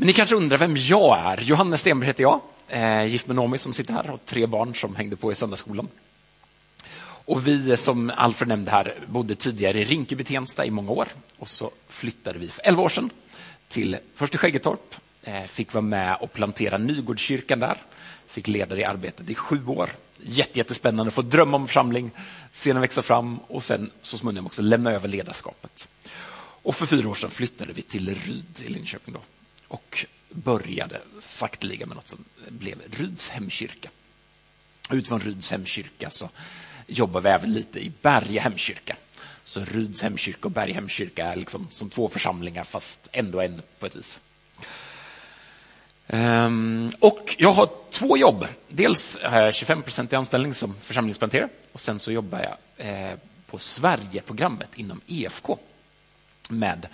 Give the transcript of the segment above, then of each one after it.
Men ni kanske undrar vem jag är. Johannes Stenberg heter jag, eh, gift med Nomi som sitter här och tre barn som hängde på i söndagsskolan. Och vi, som Alfred nämnde här, bodde tidigare i Rinkeby-Tensta i många år. Och så flyttade vi för 11 år sedan till först till Skäggetorp. Eh, fick vara med och plantera Nygårdskyrkan där. Fick leda det arbetet i sju år. Jätte, jättespännande, få drömma om församling, se den växa fram och sen så småningom också lämna över ledarskapet. Och för fyra år sedan flyttade vi till Ryd i Linköping då, och började sakteliga med något som blev Ryds hemkyrka. Utifrån Ryds hemkyrka så jobbar vi även lite i Berga hemkyrka. Så Ryds hemkyrka och Berga hemkyrka är liksom som två församlingar fast ändå en på ett vis. Um, och jag har två jobb. Dels har jag 25 procent i anställning som församlingsplanterare och sen så jobbar jag eh, på Sverigeprogrammet inom EFK med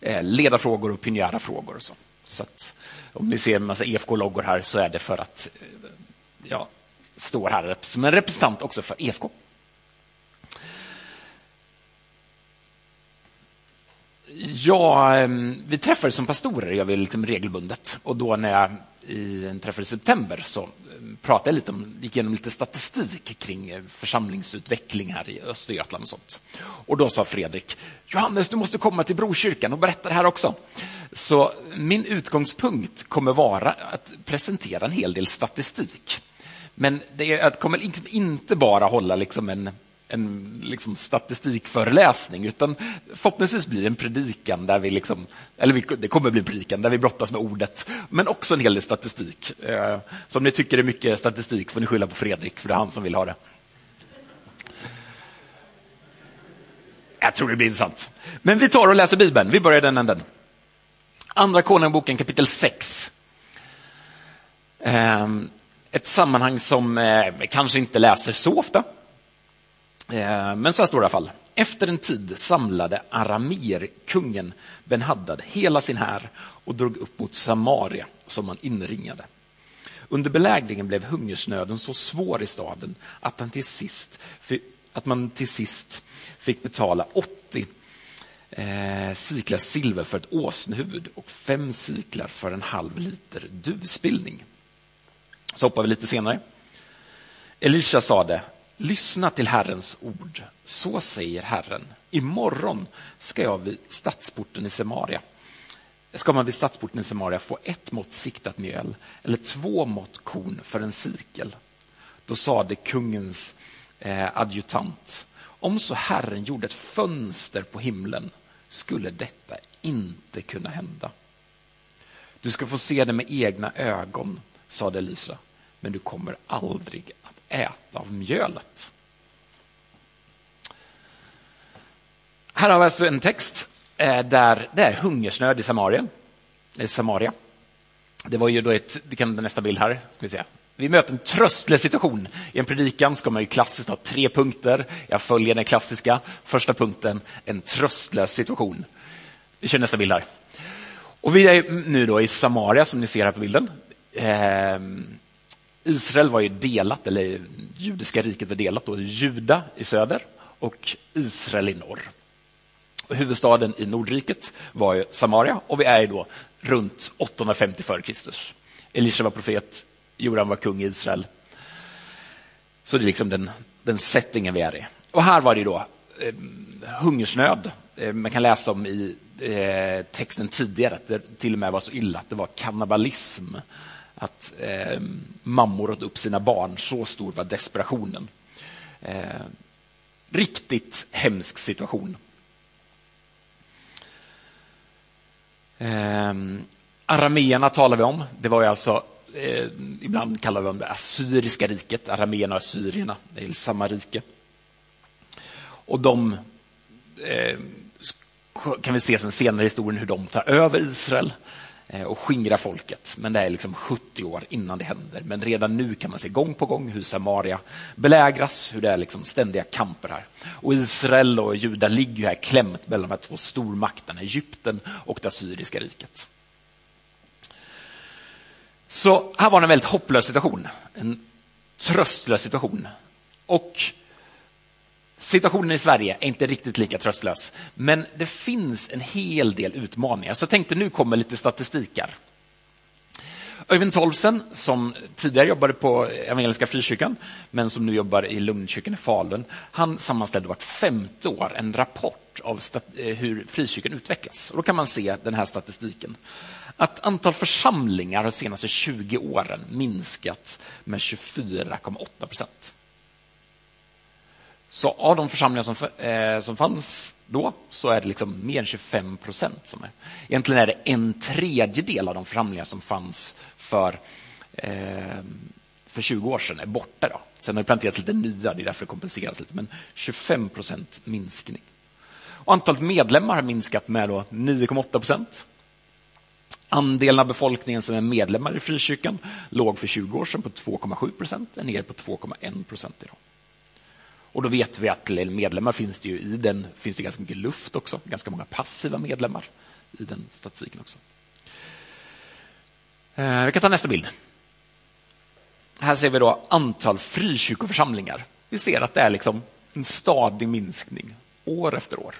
eh, ledarfrågor och pionjära frågor. Och så så att, om ni ser en massa EFK-loggor här så är det för att eh, jag står här som en representant också för EFK. Ja, vi träffades som pastorer gör vi liksom regelbundet. Och då när jag i, träffade i september så pratade jag lite om, gick igenom lite statistik kring eh, församlingsutveckling här i Östergötland och sånt. Och då sa Fredrik, Johannes, du måste komma till Brokyrkan och berätta det här också. Så min utgångspunkt kommer vara att presentera en hel del statistik. Men det, jag kommer inte bara hålla liksom en en liksom statistikföreläsning, utan förhoppningsvis blir det en predikan där vi, liksom, eller vi, det kommer bli en predikan där vi brottas med ordet, men också en hel del statistik. Eh, så om ni tycker det är mycket statistik får ni skylla på Fredrik, för det är han som vill ha det. Jag tror det blir intressant. Men vi tar och läser Bibeln. Vi börjar den änden. Andra Konungaboken kapitel 6. Ehm, ett sammanhang som eh, kanske inte läser så ofta. Eh, men så här står det i alla fall. Efter en tid samlade Aramir, kungen Benhaddad, hela sin här och drog upp mot Samaria som han inringade. Under belägringen blev hungersnöden så svår i staden att, han till sist, att man till sist fick betala 80 eh, siklar silver för ett åsnehuvud och fem siklar för en halv liter duvspillning. Så hoppar vi lite senare. Elisha sade, Lyssna till Herrens ord. Så säger Herren. Imorgon ska jag vid stadsporten i Samaria ska man vid stadsporten i Samaria få ett mått siktat mjöl eller två mått korn för en sikel. Då sade kungens eh, adjutant, om så Herren gjorde ett fönster på himlen skulle detta inte kunna hända. Du ska få se det med egna ögon, sade Elisa, men du kommer aldrig äta av mjölet. Här har vi alltså en text eh, där det är hungersnöd i Samarien, eh, Samaria. Det var ju då ett, det kan nästa bild här, ska vi se. Vi möter en tröstlös situation. I en predikan ska man ju klassiskt ha tre punkter. Jag följer den klassiska. Första punkten, en tröstlös situation. Vi kör nästa bild här. Och vi är nu då i Samaria, som ni ser här på bilden. Ehm, Israel var ju delat, eller judiska riket var delat, då, Juda i söder och Israel i norr. Och huvudstaden i Nordriket var ju Samaria och vi är då runt 850 f.Kr. Elisha var profet, Joram var kung i Israel. Så det är liksom den, den settingen vi är i. Och här var det då eh, hungersnöd. Eh, man kan läsa om i eh, texten tidigare att det till och med var så illa att det var kannibalism att eh, mammor åt upp sina barn. Så stor var desperationen. Eh, riktigt hemsk situation. Eh, arameerna talar vi om. Det var ju alltså, eh, ibland kallar vi dem det assyriska riket. Arameerna och assyrierna, det är samma rike. Och de eh, kan vi se sen senare i historien hur de tar över Israel. Eh, och skingra folket. Men det är liksom 70 år innan det händer. Men redan nu kan man se gång på gång hur Samaria belägras, hur det är liksom ständiga kamper här. Och Israel och Juda ligger här klämt mellan de här två stormakterna, Egypten och det assyriska riket. Så här var det en väldigt hopplös situation, en tröstlös situation. Och Situationen i Sverige är inte riktigt lika tröstlös, men det finns en hel del utmaningar. Så jag tänkte nu kommer lite statistik. Öyvind Tolvsen, som tidigare jobbade på Evangeliska Frikyrkan, men som nu jobbar i Lundkyrkan i Falun, han sammanställde vart femte år en rapport av eh, hur frikyrkan utvecklas. Och då kan man se den här statistiken. Att antal församlingar de senaste 20 åren minskat med 24,8 procent. Så av de församlingar som, eh, som fanns då så är det liksom mer än 25 procent som är... Egentligen är det en tredjedel av de församlingar som fanns för, eh, för 20 år sedan är borta. Då. Sen har det planterats lite nya, det är därför det kompenseras lite, men 25 procent minskning. Och antalet medlemmar har minskat med 9,8 procent. Andelen av befolkningen som är medlemmar i frikyrkan låg för 20 år sedan på 2,7 procent, är ner på 2,1 procent idag. Och då vet vi att medlemmar finns det ju i den finns det ganska mycket luft också, ganska många passiva medlemmar i den statistiken också. Eh, vi kan ta nästa bild. Här ser vi då antal frikyrkoförsamlingar. Vi ser att det är liksom en stadig minskning år efter år.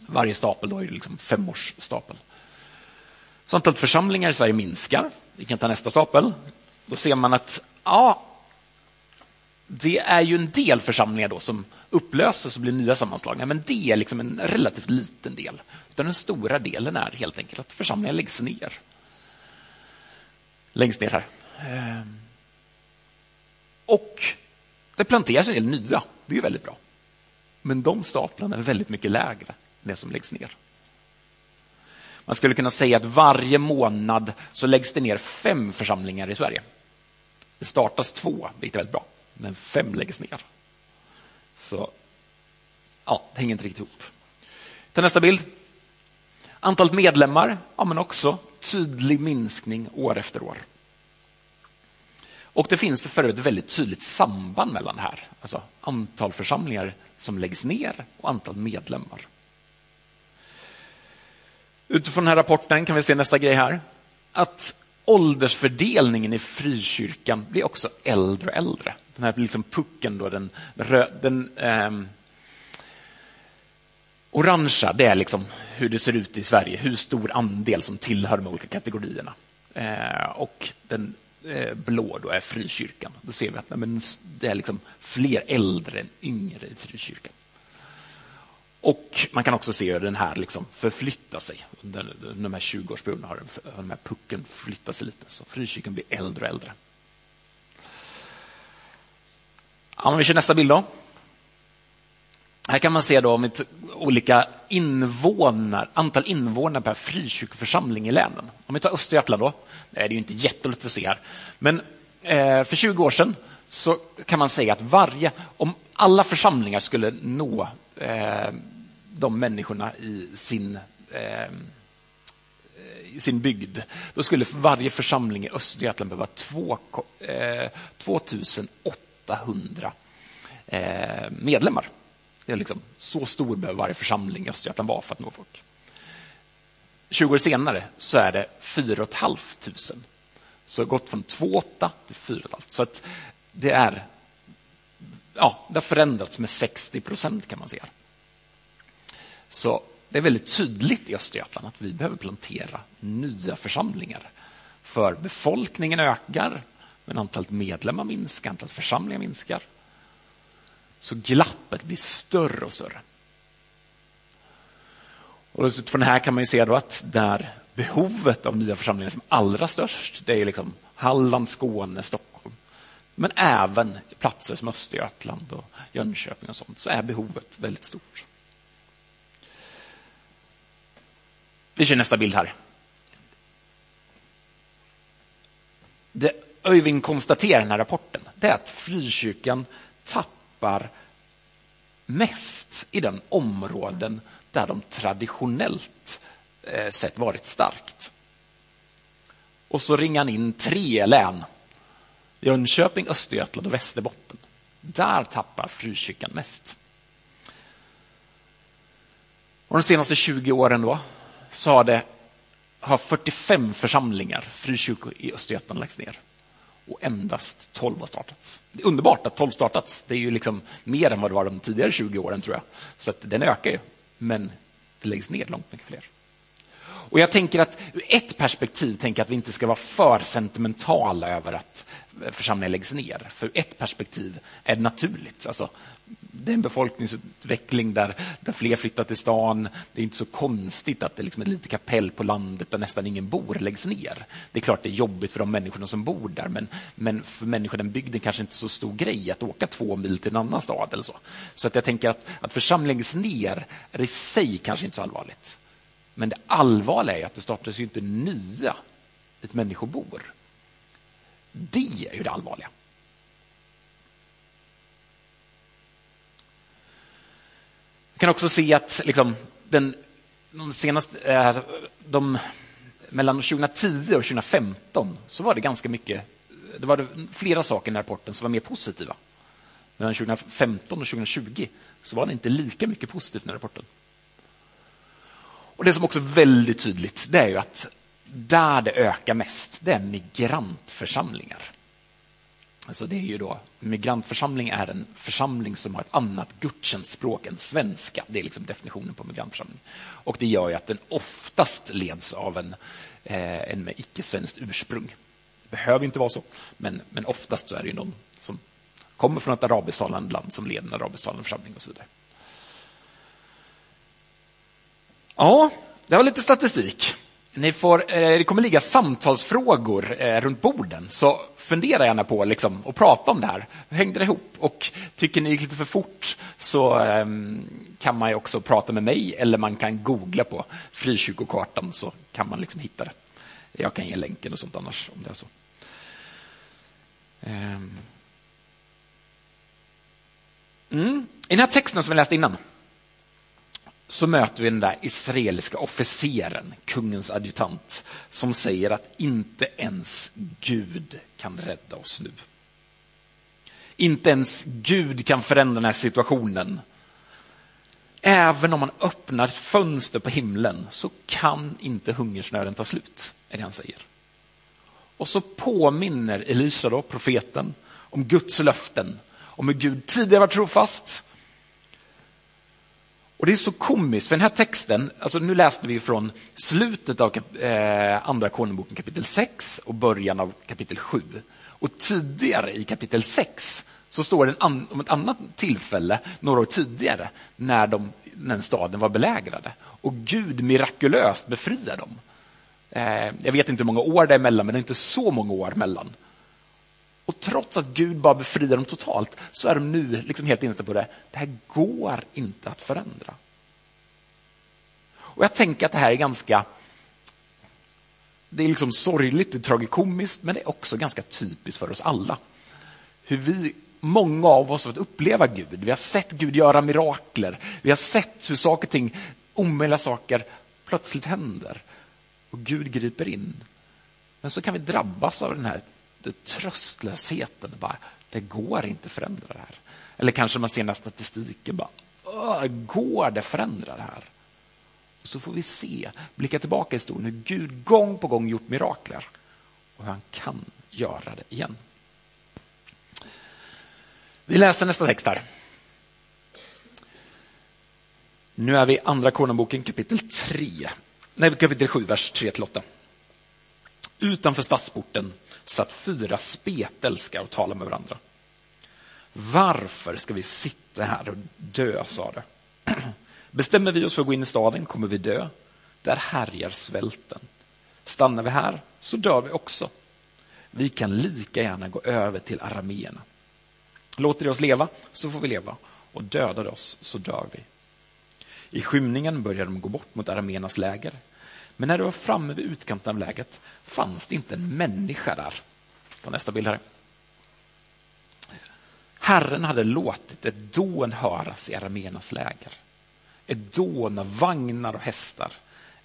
Varje stapel då är liksom femårsstapel. Så antalet församlingar i Sverige minskar. Vi kan ta nästa stapel. Då ser man att ja, det är ju en del församlingar då som upplöses och blir nya sammanslagningar, men det är liksom en relativt liten del. Utan den stora delen är helt enkelt att församlingar läggs ner. Längst ner här. Ehm. Och det planteras en del nya, det är väldigt bra. Men de staplarna är väldigt mycket lägre än det som läggs ner. Man skulle kunna säga att varje månad så läggs det ner fem församlingar i Sverige. Det startas två, vilket är väldigt bra men fem läggs ner. Så ja, det hänger inte riktigt ihop. Ta nästa bild. Antalet medlemmar, ja men också tydlig minskning år efter år. Och det finns för ett väldigt tydligt samband mellan det här. Alltså antal församlingar som läggs ner och antal medlemmar. Utifrån den här rapporten kan vi se nästa grej här. Att åldersfördelningen i frikyrkan blir också äldre och äldre. Den här liksom pucken, då, den, den eh, orangea, det är liksom hur det ser ut i Sverige, hur stor andel som tillhör de olika kategorierna. Eh, och den eh, blå då är frikyrkan. Då ser vi att nej, men det är liksom fler äldre än yngre i frikyrkan. Och man kan också se hur den här liksom förflyttar sig. Under de här 20-årsperioderna har den här pucken flyttat sig lite. Så frikyrkan blir äldre och äldre. Ja, men vi kör nästa bild då. Här kan man se då om olika invånare, antal invånare per frikyrkoförsamling i länen. Om vi tar Östergötland då, det är ju inte jättelätt att se här, men eh, för 20 år sedan så kan man säga att varje, om alla församlingar skulle nå eh, de människorna i sin, eh, i sin bygd, då skulle varje församling i Östergötland behöva två, eh, 2800 eh, medlemmar. Det är liksom, så stor behöver varje församling i Östergötland vara för att nå folk. 20 år senare så är det 4 500. Så det har gått från 2,8 till 4 500. Så att det är ja, det har förändrats med 60 procent kan man säga. Så det är väldigt tydligt i Östergötland att vi behöver plantera nya församlingar. För befolkningen ökar, men antalet medlemmar minskar, antalet församlingar minskar. Så glappet blir större och större. Och utifrån det här kan man se att där behovet av nya församlingar är som allra störst, det är liksom Halland, Skåne, Stockholm. Men även platser som Östergötland och Jönköping och sånt, så är behovet väldigt stort. Vi kör nästa bild här. Det Öyvind konstaterar i den här rapporten det är att frikyrkan tappar mest i den områden där de traditionellt eh, sett varit starkt. Och så ringar han in tre län. Jönköping, Östergötland och Västerbotten. Där tappar frikyrkan mest. Och de senaste 20 åren då, så har, det, har 45 församlingar, frikyrkor i Östergötland lagts ner. Och endast 12 har startats. Det är underbart att 12 startats. Det är ju liksom mer än vad det var de tidigare 20 åren tror jag. Så att den ökar ju. Men det läggs ner långt mycket fler. Och jag tänker att ur ett perspektiv tänker jag att vi inte ska vara för sentimentala över att församlingar läggs ner. För ett perspektiv är det naturligt. Alltså, det är en befolkningsutveckling där, där fler flyttar till stan. Det är inte så konstigt att det liksom ett litet kapell på landet där nästan ingen bor läggs ner. Det är klart det är jobbigt för de människorna som bor där, men, men för människor i den bygden kanske inte så stor grej att åka två mil till en annan stad. eller Så Så att jag tänker att, att församling läggs ner är i sig kanske inte så allvarligt. Men det allvarliga är att det startas ju inte nya dit människor bor. Det är ju det allvarliga. Vi kan också se att liksom, den, de senaste, eh, de, mellan 2010 och 2015 så var det ganska mycket, det var flera saker i den här rapporten som var mer positiva. Mellan 2015 och 2020 så var det inte lika mycket positivt i den här rapporten. Och Det som också är väldigt tydligt det är ju att där det ökar mest, det är migrantförsamlingar. Alltså det är ju då, migrantförsamling är en församling som har ett annat gudstjänstspråk än svenska. Det är liksom definitionen på migrantförsamling. Och det gör ju att den oftast leds av en, eh, en med icke-svenskt ursprung. Det behöver inte vara så, men, men oftast så är det ju någon som kommer från ett arabisktalande land som leder en arabisktalande församling och så vidare. Ja, det var lite statistik. Ni får, eh, det kommer ligga samtalsfrågor eh, runt borden, så fundera gärna på liksom, att prata om det här. Hur hängde det ihop? Och tycker ni det gick lite för fort så ehm, kan man också prata med mig eller man kan googla på frikyrkokartan så kan man liksom hitta det. Jag kan ge länken och sånt annars om det är så. Ehm. Mm. I den här texten som vi läste innan så möter vi den där israeliska officeren, kungens adjutant, som säger att inte ens Gud kan rädda oss nu. Inte ens Gud kan förändra den här situationen. Även om man öppnar ett fönster på himlen så kan inte hungersnöden ta slut, är det han säger. Och så påminner Elisa, då, profeten, om Guds löften, om hur Gud tidigare var trofast, och Det är så komiskt, för den här texten, alltså nu läste vi från slutet av eh, Andra Konungboken kapitel 6 och början av kapitel 7. Och tidigare i kapitel 6 så står det om ett annat tillfälle, några år tidigare, när, de, när staden var belägrade. Och Gud mirakulöst befriar dem. Eh, jag vet inte hur många år det är emellan, men det är inte så många år mellan. Och trots att Gud bara befriar dem totalt så är de nu liksom helt inställda på det. Det här går inte att förändra. Och Jag tänker att det här är ganska det är liksom sorgligt, det är tragikomiskt, men det är också ganska typiskt för oss alla. Hur vi, många av oss har fått uppleva Gud. Vi har sett Gud göra mirakler. Vi har sett hur saker och ting, omöjliga saker, plötsligt händer. Och Gud griper in. Men så kan vi drabbas av den här det tröstlösheten. Bara, det går inte att förändra det här. Eller kanske man ser den statistiken. Bara, går det att förändra det här? Och så får vi se, blicka tillbaka i historien, hur Gud gång på gång gjort mirakler och hur han kan göra det igen. Vi läser nästa text här. Nu är vi i Andra Konungboken kapitel 3. Nej, kapitel 7, vers 3-8. Utanför stadsporten satt fyra spetälska och talade med varandra. Varför ska vi sitta här och dö, sa det. Bestämmer vi oss för att gå in i staden kommer vi dö. Där härjar svälten. Stannar vi här så dör vi också. Vi kan lika gärna gå över till arameerna. Låter de oss leva så får vi leva och dödar oss så dör vi. I skymningen började de gå bort mot arameernas läger. Men när du var framme vid utkanten av lägret fanns det inte en människa där. Ta nästa bild här. Herren hade låtit ett dån höras i arameernas läger. Ett dån av vagnar och hästar.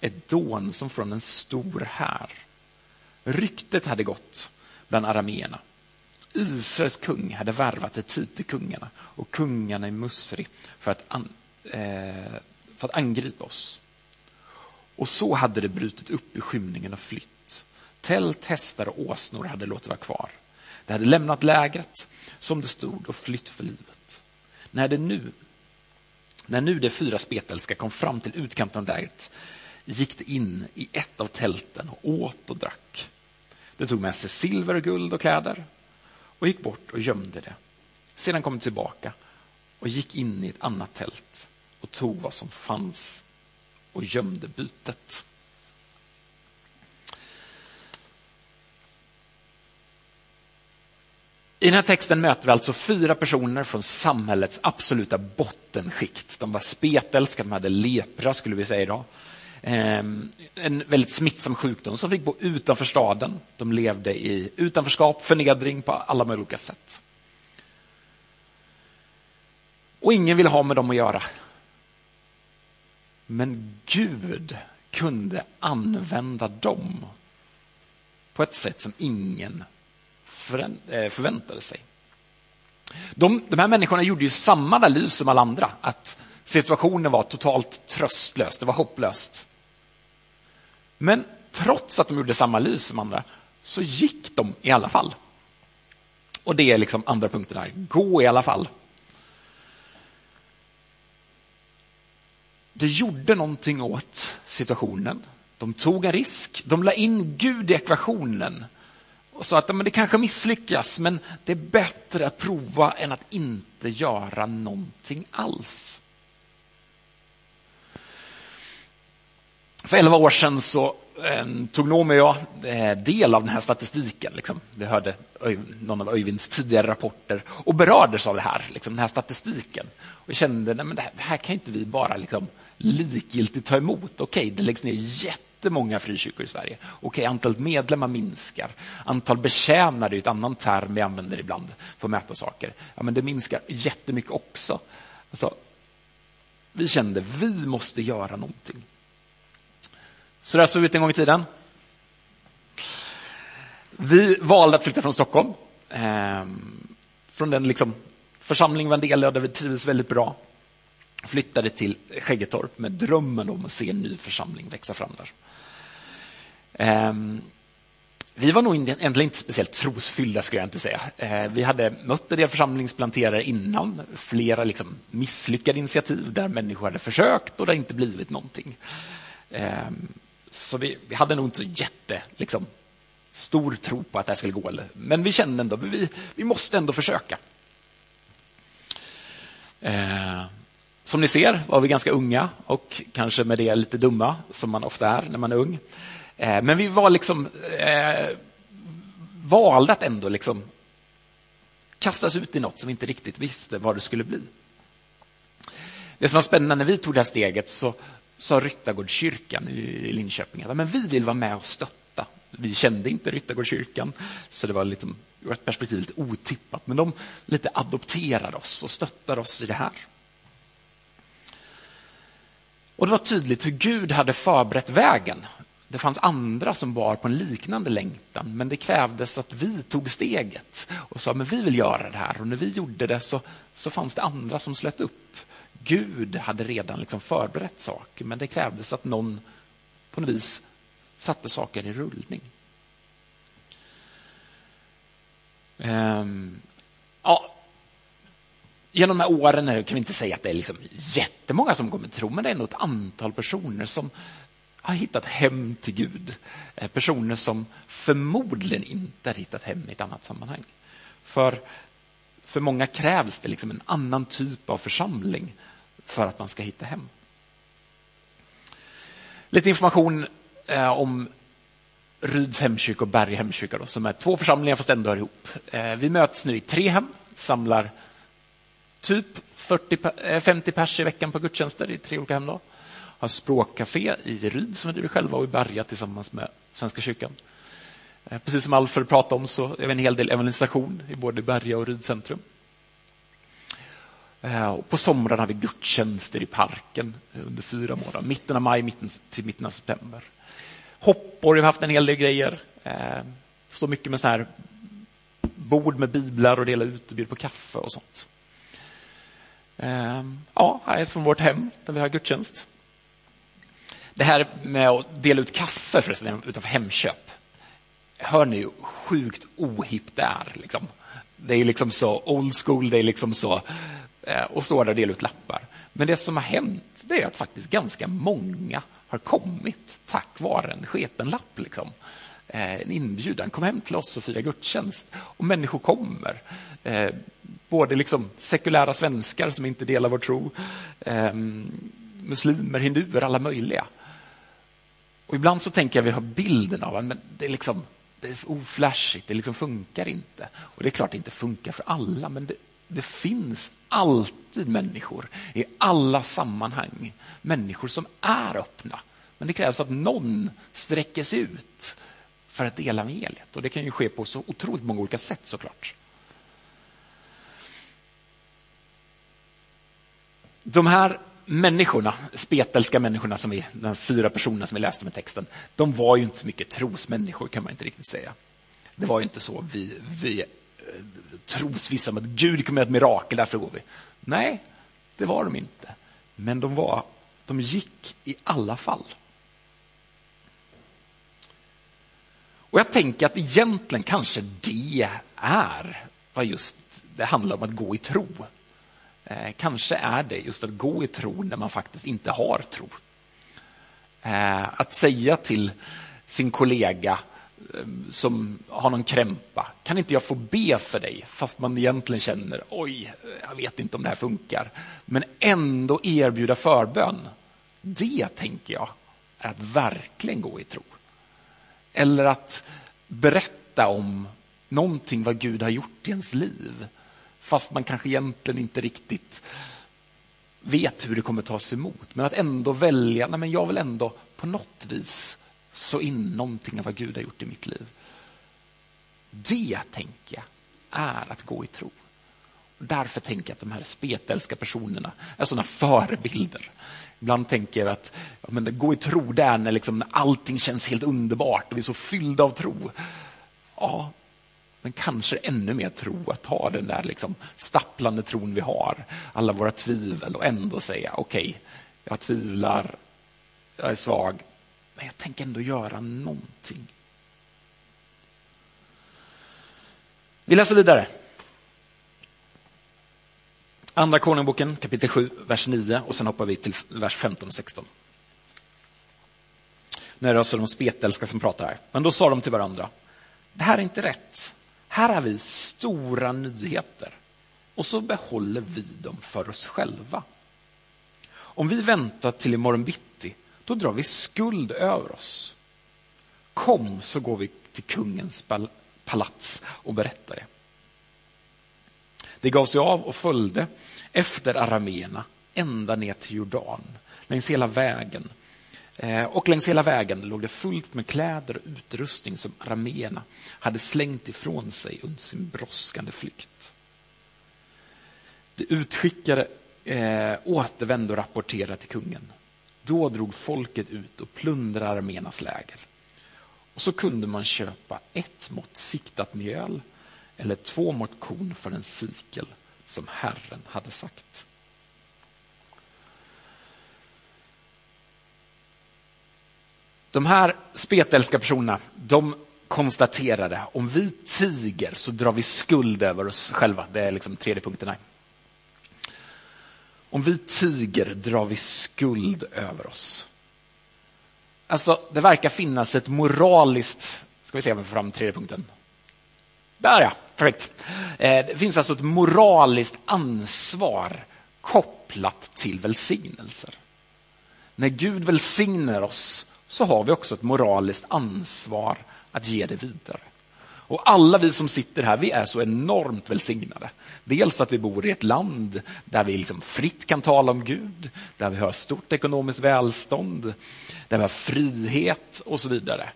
Ett dån som från en stor här. Ryktet hade gått bland arameerna. Israels kung hade värvat ett tid till kungarna och kungarna i Musri för att, an, eh, för att angripa oss. Och så hade det brutit upp i skymningen och flytt. Tält, hästar och åsnor hade låtit vara kvar. Det hade lämnat lägret som det stod och flytt för livet. När det nu när nu de fyra spetälska kom fram till utkanten av lägret gick det in i ett av tälten och åt och drack. Det tog med sig silver och guld och kläder och gick bort och gömde det. Sedan kom det tillbaka och gick in i ett annat tält och tog vad som fanns och gömde bytet. I den här texten möter vi alltså fyra personer från samhällets absoluta bottenskikt. De var spetälska, de hade lepra skulle vi säga idag. Ehm, en väldigt smittsam sjukdom som fick bo utanför staden. De levde i utanförskap, förnedring på alla möjliga sätt. Och ingen vill ha med dem att göra. Men Gud kunde använda dem på ett sätt som ingen eh, förväntade sig. De, de här människorna gjorde ju samma analys som alla andra, att situationen var totalt tröstlös, det var hopplöst. Men trots att de gjorde samma analys som andra så gick de i alla fall. Och det är liksom andra punkten här, gå i alla fall. Det gjorde någonting åt situationen. De tog en risk, de la in Gud i ekvationen och sa att men det kanske misslyckas, men det är bättre att prova än att inte göra någonting alls. För elva år sedan så eh, tog Noomi och jag eh, del av den här statistiken. Liksom. Vi hörde någon av Öyvinds tidigare rapporter och berördes av det här, liksom, den här statistiken. Och kände att det, det här kan inte vi bara liksom, likgiltigt ta emot. Okej, okay, det läggs ner jättemånga frikyrkor i Sverige. Okej, okay, antalet medlemmar minskar. Antal betjänade är ett annan term vi använder ibland för att mäta saker. Ja, men det minskar jättemycket också. Alltså, vi kände vi måste göra någonting. Så där såg vi ut en gång i tiden. Vi valde att flytta från Stockholm. Eh, från den liksom, församling vi var en del av där vi trivdes väldigt bra flyttade till Skäggetorp med drömmen om att se en ny församling växa fram där. Ehm, vi var nog egentligen inte speciellt trosfyllda, skulle jag inte säga. Ehm, vi hade mött en del församlingsplanterare innan, flera liksom misslyckade initiativ där människor hade försökt och det inte blivit någonting. Ehm, så vi, vi hade nog inte så jätte, liksom, stor tro på att det här skulle gå. Men vi kände ändå att vi, vi måste ändå försöka. Som ni ser var vi ganska unga och kanske med det lite dumma, som man ofta är när man är ung. Eh, men vi var liksom eh, valde att ändå liksom kastas ut i något som vi inte riktigt visste vad det skulle bli. Det som var spännande när vi tog det här steget så sa Ryttargårdskyrkan i Linköping att men vi vill vara med och stötta. Vi kände inte Ryttargårdskyrkan, så det var liksom, ur ett perspektiv lite otippat. Men de lite adopterade oss och stöttade oss i det här. Och det var tydligt hur Gud hade förberett vägen. Det fanns andra som bar på en liknande längtan, men det krävdes att vi tog steget och sa men vi vill göra det här. Och när vi gjorde det så, så fanns det andra som slöt upp. Gud hade redan liksom förberett saker, men det krävdes att någon på något vis satte saker i rullning. Ehm, ja, genom de här åren kan vi inte säga att det är liksom jättemånga som kommer tro, men det är ändå ett antal personer som har hittat hem till Gud. Eh, personer som förmodligen inte har hittat hem i ett annat sammanhang. För, för många krävs det liksom en annan typ av församling för att man ska hitta hem. Lite information eh, om Ryds hemkyrka och Berg hemkyrka, då, som är två församlingar fast ändå hör ihop. Eh, vi möts nu i tre hem, samlar typ 40, 50 eh, pers i veckan på gudstjänster i tre olika hem. Har språkcafé i Ryd som vi driver själva och i Berga tillsammans med Svenska kyrkan. Eh, precis som Alfred pratade om så är vi en hel del evangelisation i både Berga och Ryd centrum. Eh, och på somrarna har vi gudstjänster i parken under fyra månader, mitten av maj mitten till mitten av september. Hoppor har vi haft en hel del grejer. Står mycket med så här bord med biblar och dela ut och bjuda på kaffe och sånt. Ehm, ja, här är från vårt hem där vi har gudstjänst. Det här med att dela ut kaffe förresten utanför Hemköp. Hör ni hur sjukt ohippt det är? Liksom. Det är liksom så old school, det är liksom så... Eh, och stå där och dela ut lappar. Men det som har hänt det är att faktiskt ganska många har kommit tack vare en sketen lapp. Liksom. Eh, en inbjudan. Kom hem till oss och fira gudstjänst. Och människor kommer. Eh, Både liksom sekulära svenskar som inte delar vår tro, eh, muslimer, hinduer, alla möjliga. Och ibland så tänker jag vi har bilden av att det är liksom det är oflashigt, det liksom funkar inte. Och det är klart det inte funkar för alla, men det, det finns alltid människor i alla sammanhang. Människor som är öppna. Men det krävs att någon sträcker sig ut för att dela evangeliet. Och det kan ju ske på så otroligt många olika sätt såklart. De här människorna, spetälska människorna, som vi, de fyra personerna som vi läste med texten, de var ju inte så mycket trosmänniskor kan man inte riktigt säga. Det var ju inte så vi, vi eh, trosvissa, att Gud kommer göra ett mirakel, därför går vi. Nej, det var de inte. Men de, var, de gick i alla fall. Och jag tänker att egentligen kanske det är vad just det handlar om att gå i tro. Eh, kanske är det just att gå i tro när man faktiskt inte har tro. Eh, att säga till sin kollega eh, som har någon krämpa, kan inte jag få be för dig? Fast man egentligen känner, oj, eh, jag vet inte om det här funkar. Men ändå erbjuda förbön. Det, tänker jag, är att verkligen gå i tro. Eller att berätta om någonting vad Gud har gjort i ens liv fast man kanske egentligen inte riktigt vet hur det kommer tas emot. Men att ändå välja, nej men jag vill ändå på något vis så in någonting av vad Gud har gjort i mitt liv. Det, tänker jag, är att gå i tro. Därför tänker jag att de här spetälska personerna är sådana förebilder. Ibland tänker jag att ja, men gå i tro, det är när, liksom, när allting känns helt underbart och vi är så fyllda av tro. Ja, men kanske ännu mer tro, att ha den där liksom stapplande tron vi har, alla våra tvivel och ändå säga okej, okay, jag tvivlar, jag är svag, men jag tänker ändå göra någonting. Vi läser vidare. Andra Konungboken kapitel 7, vers 9 och sen hoppar vi till vers 15 och 16. Nu är det alltså de spetälska som pratar här. Men då sa de till varandra, det här är inte rätt. Här har vi stora nyheter och så behåller vi dem för oss själva. Om vi väntar till imorgon bitti, då drar vi skuld över oss. Kom så går vi till kungens palats och berättar det. Det gav sig av och följde efter arameerna ända ner till Jordan, längs hela vägen Eh, och längs hela vägen låg det fullt med kläder och utrustning som arméerna hade slängt ifrån sig under sin brådskande flykt. De utskickade eh, återvände och rapporterade till kungen. Då drog folket ut och plundrade arméernas läger. Och så kunde man köpa ett mått siktat mjöl eller två mått korn för en sikel som Herren hade sagt. De här spetälska personerna, de konstaterade om vi tiger så drar vi skuld över oss själva. Det är liksom tredje punkten här. Om vi tiger drar vi skuld över oss. Alltså, det verkar finnas ett moraliskt... Ska vi se om vi får fram tredje punkten. Där ja, perfekt. Eh, det finns alltså ett moraliskt ansvar kopplat till välsignelser. När Gud välsignar oss så har vi också ett moraliskt ansvar att ge det vidare. Och alla vi som sitter här, vi är så enormt välsignade. Dels att vi bor i ett land där vi liksom fritt kan tala om Gud, där vi har stort ekonomiskt välstånd, där vi har frihet och så vidare.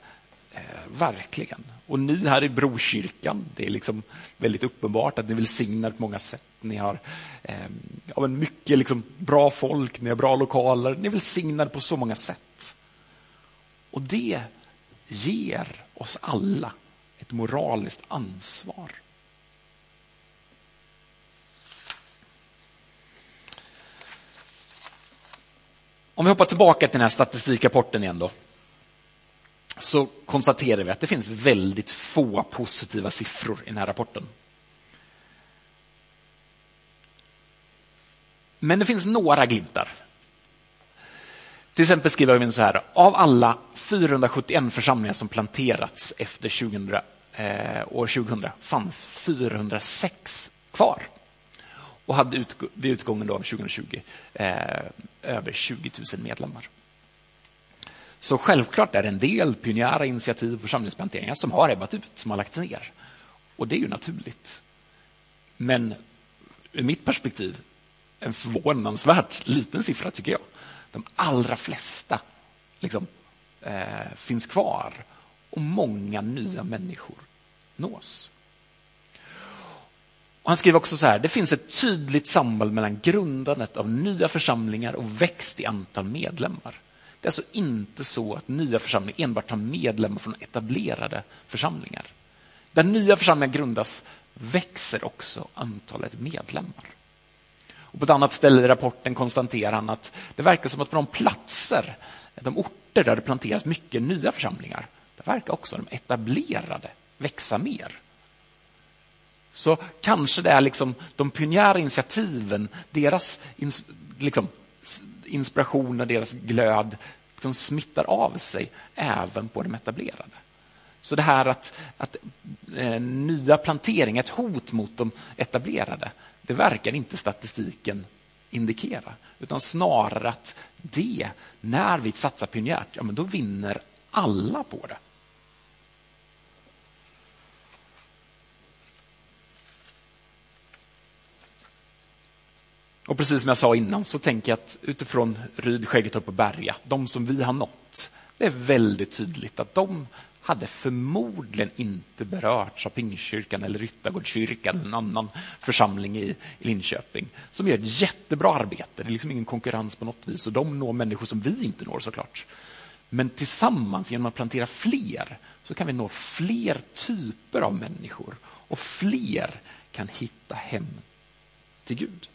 Eh, verkligen. Och ni här i Brokyrkan, det är liksom väldigt uppenbart att ni välsignar på många sätt. Ni har eh, ja, mycket liksom bra folk, ni har bra lokaler, ni är välsignade på så många sätt. Och det ger oss alla ett moraliskt ansvar. Om vi hoppar tillbaka till den här statistikrapporten igen då. Så konstaterar vi att det finns väldigt få positiva siffror i den här rapporten. Men det finns några glimtar. Till exempel skriver vi så här, av alla 471 församlingar som planterats efter 2000, eh, år 2000 fanns 406 kvar och hade utg vid utgången av 2020 eh, över 20 000 medlemmar. Så självklart är det en del pionjära initiativ och församlingsplanteringar som har ebbat ut, som har lagts ner. Och det är ju naturligt. Men ur mitt perspektiv en förvånansvärt liten siffra, tycker jag. De allra flesta liksom, eh, finns kvar och många nya människor nås. Och han skriver också så här, det finns ett tydligt samband mellan grundandet av nya församlingar och växt i antal medlemmar. Det är alltså inte så att nya församlingar enbart tar medlemmar från etablerade församlingar. Där nya församlingar grundas växer också antalet medlemmar. Och på ett annat ställe i rapporten konstaterar han att det verkar som att på de platser, de orter där det planteras mycket nya församlingar, där verkar också de etablerade växa mer. Så kanske det är liksom de pionjära initiativen, deras ins, liksom, inspiration och deras glöd som smittar av sig även på de etablerade. Så det här att, att eh, nya planteringar är ett hot mot de etablerade, det verkar inte statistiken indikera. Utan snarare att det, när vi satsar pionjärt, ja, men då vinner alla på det. Och precis som jag sa innan så tänker jag att utifrån Ryd, Skäggetorp och Berga, de som vi har nått, det är väldigt tydligt att de hade förmodligen inte berörts av Pingstkyrkan eller Ryttargårdskyrkan eller en annan församling i, Linköping som gör ett jättebra arbete. Det är liksom ingen konkurrens på något vis och de når människor som vi inte når såklart. Men tillsammans, genom att plantera fler, så kan vi nå fler typer av människor och fler kan hitta hem till Gud.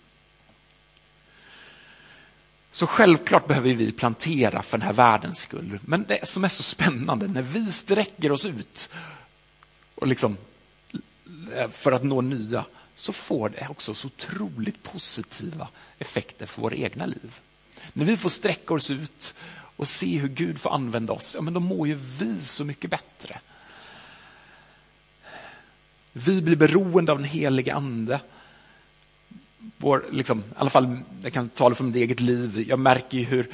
Så självklart behöver vi plantera för den här världens skull. Men det som är så spännande, när vi sträcker oss ut och liksom, eh, för att nå nya, så får det också så otroligt positiva effekter för våra egna liv. När vi får sträcka oss ut och se hur Gud får använda oss, ja, men då mår ju vi så mycket bättre. Vi blir beroende av den helige Ande vår, liksom, i alla fall, jag kan tala för mitt eget liv, jag märker ju hur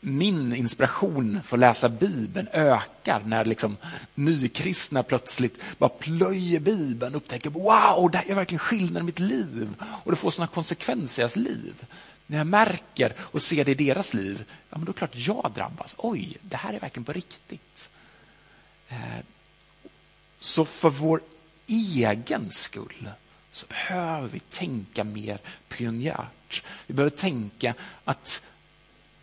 min inspiration för att läsa Bibeln ökar när liksom nykristna plötsligt bara plöjer Bibeln och upptäcker wow, det här är verkligen skillnad i mitt liv. Och det får sådana konsekvenser i deras liv. När jag märker och ser det i deras liv, ja, men då är det klart jag drabbas. Oj, det här är verkligen på riktigt. Eh, så för vår egen skull så behöver vi tänka mer pionjärt. Vi behöver tänka att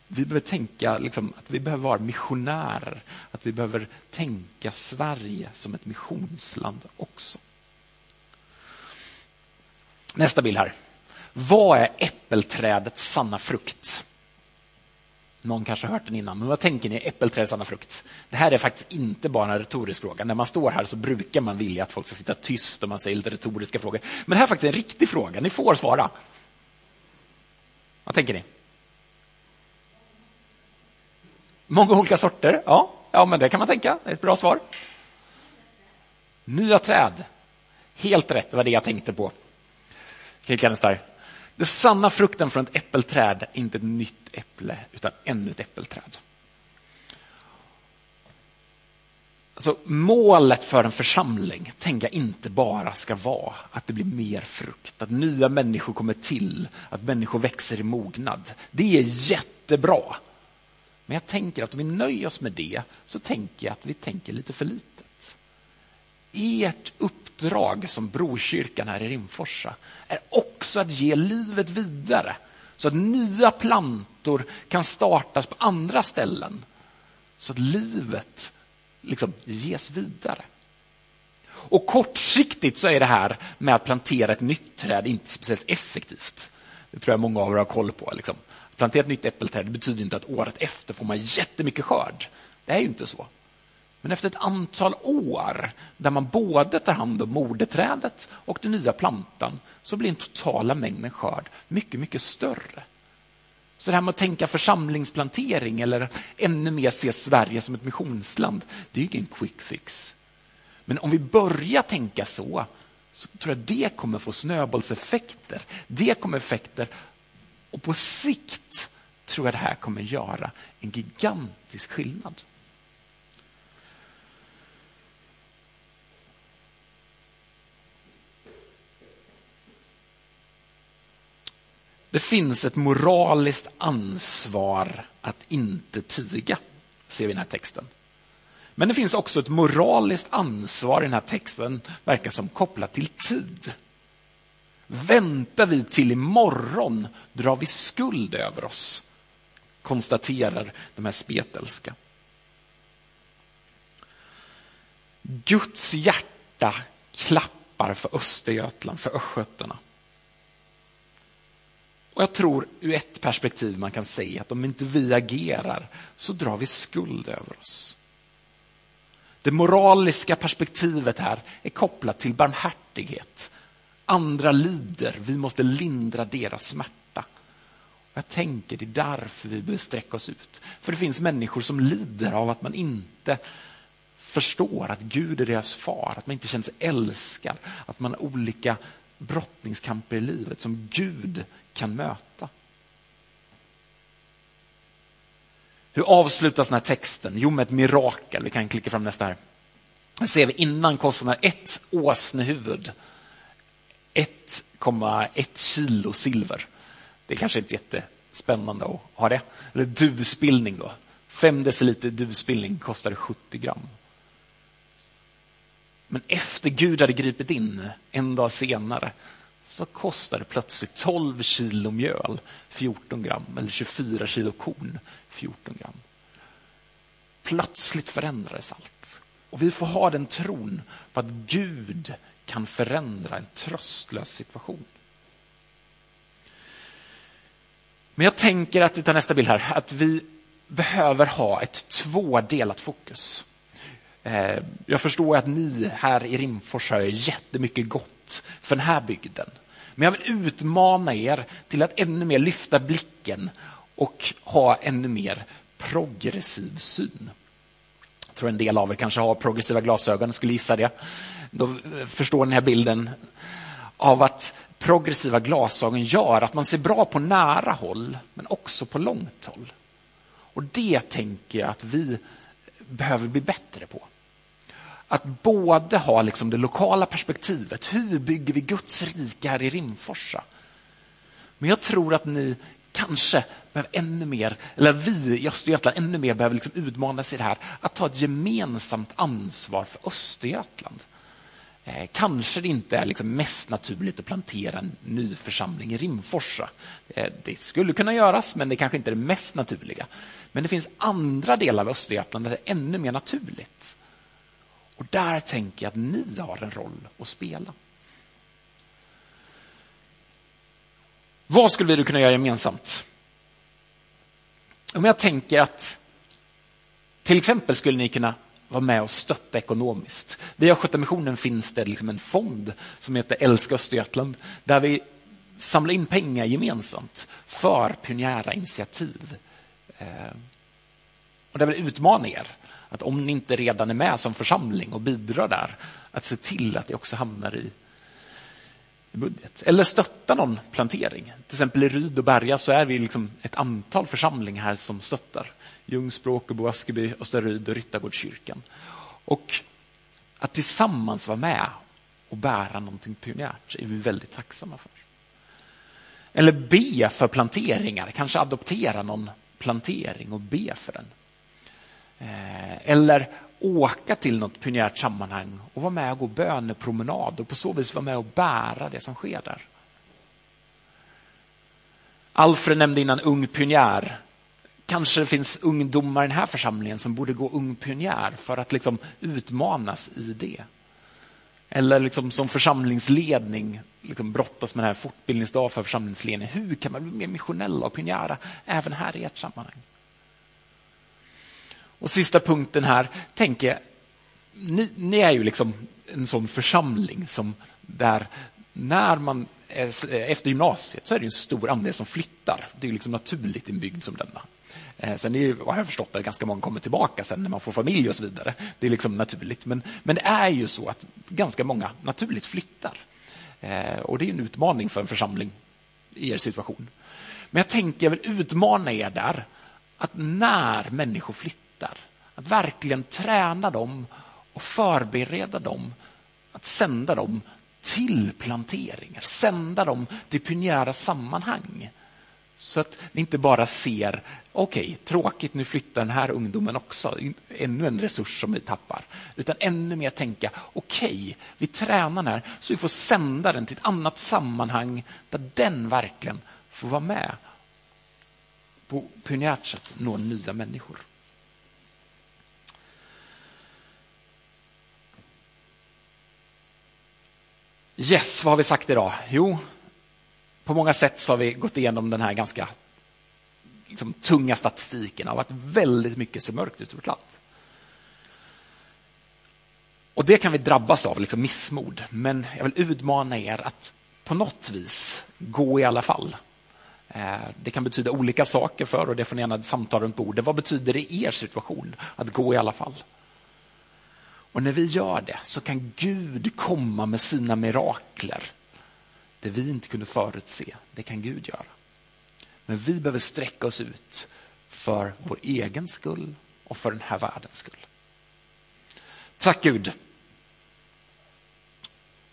vi behöver tänka liksom, att vi behöver vara missionärer. Att vi behöver tänka Sverige som ett missionsland också. Nästa bild här. Vad är äppelträdets sanna frukt? Någon kanske har hört den innan, men vad tänker ni? Äppelträd, sanna frukt. Det här är faktiskt inte bara en retorisk fråga. När man står här så brukar man vilja att folk ska sitta tyst och man säger lite retoriska frågor. Men det här är faktiskt en riktig fråga. Ni får svara. Vad tänker ni? Många olika sorter? Ja, ja men det kan man tänka. Det är ett bra svar. Nya träd. Helt rätt, det var det jag tänkte på. Kikades. Den sanna frukten från ett äppelträd är inte ett nytt äpple, utan ännu ett äppelträd. Alltså, målet för en församling, tänker jag inte bara ska vara att det blir mer frukt, att nya människor kommer till, att människor växer i mognad. Det är jättebra. Men jag tänker att om vi nöjer oss med det, så tänker jag att vi tänker lite för lite. Ert uppdrag som Brokyrkan här i Rimforsa är också att ge livet vidare så att nya plantor kan startas på andra ställen. Så att livet liksom ges vidare. Och kortsiktigt så är det här med att plantera ett nytt träd inte speciellt effektivt. Det tror jag många av er har koll på. Liksom. Plantera ett nytt äppelträd betyder inte att året efter får man jättemycket skörd. Det är ju inte så. Men efter ett antal år där man både tar hand om moderträdet och den nya plantan så blir den totala mängden skörd mycket, mycket större. Så det här med att tänka församlingsplantering eller ännu mer se Sverige som ett missionsland, det är ju ingen quick fix. Men om vi börjar tänka så, så tror jag det kommer få snöbollseffekter. Det kommer effekter och på sikt tror jag det här kommer göra en gigantisk skillnad. Det finns ett moraliskt ansvar att inte tiga, ser vi i den här texten. Men det finns också ett moraliskt ansvar i den här texten, verkar som kopplat till tid. Väntar vi till imorgon drar vi skuld över oss, konstaterar de här spetälska. Guds hjärta klappar för Östergötland, för östgötarna. Och jag tror ur ett perspektiv man kan säga att om inte vi agerar så drar vi skuld över oss. Det moraliska perspektivet här är kopplat till barmhärtighet. Andra lider, vi måste lindra deras smärta. Jag tänker det är därför vi behöver sträcka oss ut. För det finns människor som lider av att man inte förstår att Gud är deras far, att man inte känner sig älskad, att man har olika brottningskamper i livet som Gud kan möta. Hur avslutas den här texten? Jo, med ett mirakel. Vi kan klicka fram nästa här. Här ser vi innan kostnaden ett åsnehuvud, 1,1 kilo silver. Det är kanske inte jättespännande att ha det. Eller duvspillning då. 5 deciliter duvspillning kostar 70 gram. Men efter Gud hade gripit in en dag senare så kostar det plötsligt 12 kilo mjöl 14 gram eller 24 kilo korn 14 gram. Plötsligt förändrades allt. Och vi får ha den tron på att Gud kan förändra en tröstlös situation. Men jag tänker att vi tar nästa bild här, att vi behöver ha ett tvådelat fokus. Eh, jag förstår att ni här i Rimfors har jättemycket gott för den här bygden. Men jag vill utmana er till att ännu mer lyfta blicken och ha ännu mer progressiv syn. Jag tror en del av er kanske har progressiva glasögon, skulle gissa det. Då förstår ni den här bilden av att progressiva glasögon gör att man ser bra på nära håll, men också på långt håll. Och det tänker jag att vi behöver bli bättre på. Att både ha liksom det lokala perspektivet, hur bygger vi Guds rike här i Rimforsa? Men jag tror att ni kanske behöver ännu mer, eller vi i Östergötland ännu mer behöver liksom utmanas i det här, att ta ett gemensamt ansvar för Östergötland. Eh, kanske det inte är liksom mest naturligt att plantera en ny församling i Rimforsa. Eh, det skulle kunna göras, men det kanske inte är det mest naturliga. Men det finns andra delar av Östergötland där det är ännu mer naturligt. Och där tänker jag att ni har en roll att spela. Vad skulle vi kunna göra gemensamt? Om jag tänker att till exempel skulle ni kunna vara med och stötta ekonomiskt. Via Östgötamissionen finns det liksom en fond som heter Älska Östergötland där vi samlar in pengar gemensamt för pionjära initiativ. Eh, och där vill utmana er att om ni inte redan är med som församling och bidrar där, att se till att det också hamnar i budget. Eller stötta någon plantering. Till exempel i Ryd och Berga så är vi liksom ett antal församlingar här som stöttar. Ljungsbro, Åkerbo, Askeby, Österryd och Ryttargårdskyrkan. Och att tillsammans vara med och bära någonting pionjärt är vi väldigt tacksamma för. Eller be för planteringar, kanske adoptera någon plantering och be för den. Eh, eller åka till något pionjärt sammanhang och vara med och gå bönepromenad och på så vis vara med och bära det som sker där. Alfred nämnde innan ung pionjär. Kanske det finns ungdomar i den här församlingen som borde gå ung pionjär för att liksom utmanas i det. Eller liksom som församlingsledning liksom brottas med den här fortbildningsdag för församlingsledning. Hur kan man bli mer missionella och pionjära även här i ert sammanhang? Och sista punkten här, tänk er, ni, ni, är ju liksom en sån församling som där när man är, eh, efter gymnasiet så är det en stor andel som flyttar. Det är liksom naturligt i en bygd som denna. Eh, sen är ju, har jag förstått att ganska många kommer tillbaka sen när man får familj och så vidare. Det är liksom naturligt. Men, men det är ju så att ganska många naturligt flyttar. Eh, och det är en utmaning för en församling i er situation. Men jag tänker, jag vill utmana er där, att när människor flyttar, att verkligen träna dem och förbereda dem, att sända dem till planteringar, sända dem till pionjära sammanhang. Så att ni inte bara ser, okej, okay, tråkigt, nu flyttar den här ungdomen också, ännu en resurs som vi tappar. Utan ännu mer tänka, okej, okay, vi tränar den här så vi får sända den till ett annat sammanhang där den verkligen får vara med på pionjärt sätt nå nya människor. Yes, vad har vi sagt idag? Jo, på många sätt så har vi gått igenom den här ganska liksom, tunga statistiken av att väldigt mycket ser mörkt ut i vårt land. Och det kan vi drabbas av, liksom missmod. Men jag vill utmana er att på något vis gå i alla fall. Eh, det kan betyda olika saker för och det får ni gärna samtala runt bordet. Vad betyder det i er situation att gå i alla fall? Och när vi gör det så kan Gud komma med sina mirakler. Det vi inte kunde förutse, det kan Gud göra. Men vi behöver sträcka oss ut för vår egen skull och för den här världens skull. Tack Gud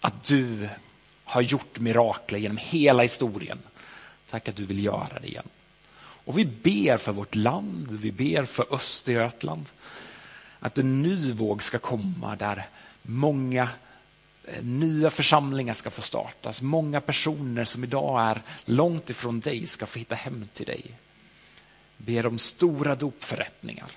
att du har gjort mirakler genom hela historien. Tack att du vill göra det igen. Och vi ber för vårt land, vi ber för Östergötland. Att en ny våg ska komma där många eh, nya församlingar ska få startas. Många personer som idag är långt ifrån dig ska få hitta hem till dig. Ber om stora dopförrättningar.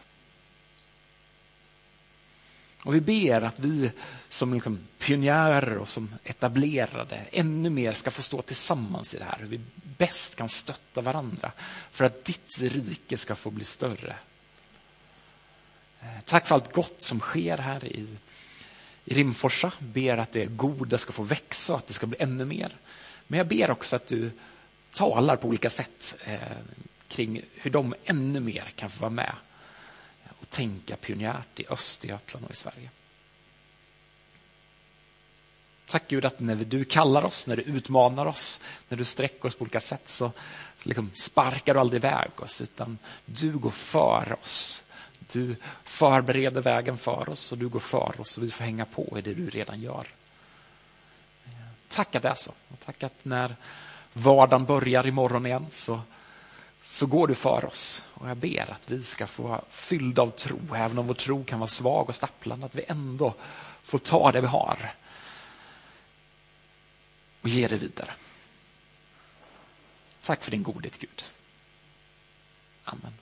Och vi ber att vi som liksom pionjärer och som etablerade ännu mer ska få stå tillsammans i det här. Hur vi bäst kan stötta varandra för att ditt rike ska få bli större. Tack för allt gott som sker här i, i Rimforsa. Ber att det goda ska få växa och att det ska bli ännu mer. Men jag ber också att du talar på olika sätt eh, kring hur de ännu mer kan få vara med och tänka pionjärt i Östergötland och i Sverige. Tack Gud att när du kallar oss, när du utmanar oss, när du sträcker oss på olika sätt så liksom sparkar du aldrig iväg oss utan du går för oss. Du förbereder vägen för oss och du går för oss och vi får hänga på i det du redan gör. Tack att det alltså. är så. Tack att när vardagen börjar imorgon igen så så går du för oss. Och jag ber att vi ska få vara fyllda av tro, även om vår tro kan vara svag och stapplande, att vi ändå får ta det vi har och ge det vidare. Tack för din godhet, Gud. Amen.